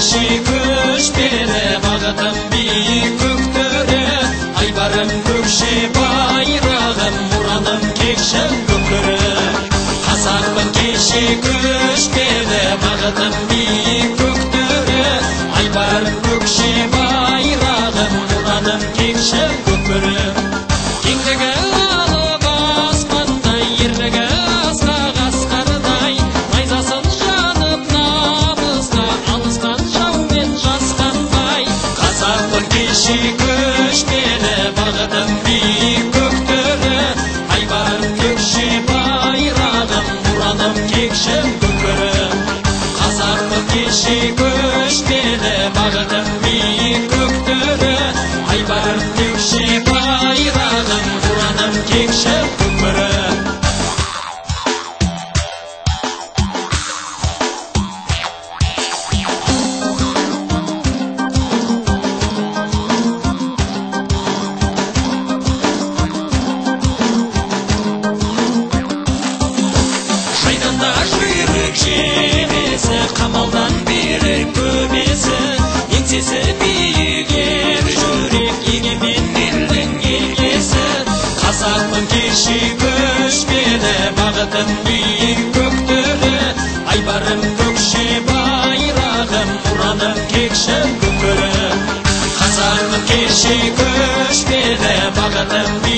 кеши көшпелі бағытым биік көктөрі айбарым көкше байрағым мұраным кекшім көкірі қазақпын кеши көшпелі бағытым биік көктөрі айбарым көкше байрағым мұраным кекшім көкірі кеши көшпелі бағытым биік көктөрі айбарым көкше байрағым мұраным кекшім көкірі қазақпын кеши көшпелі бағытым биік көктөрі айбарым көкше байрағым мұраным кекшім жүйрік жебесі қамалдан бері көбесі еңсесі биік ер жүрек егемен елдің елгесі қазақпын кеши көшпелі бағытым биік көктөрі айбарым көкше байрағым мұраным кекшім көкірі қазақпын кеши көшпелі бағытым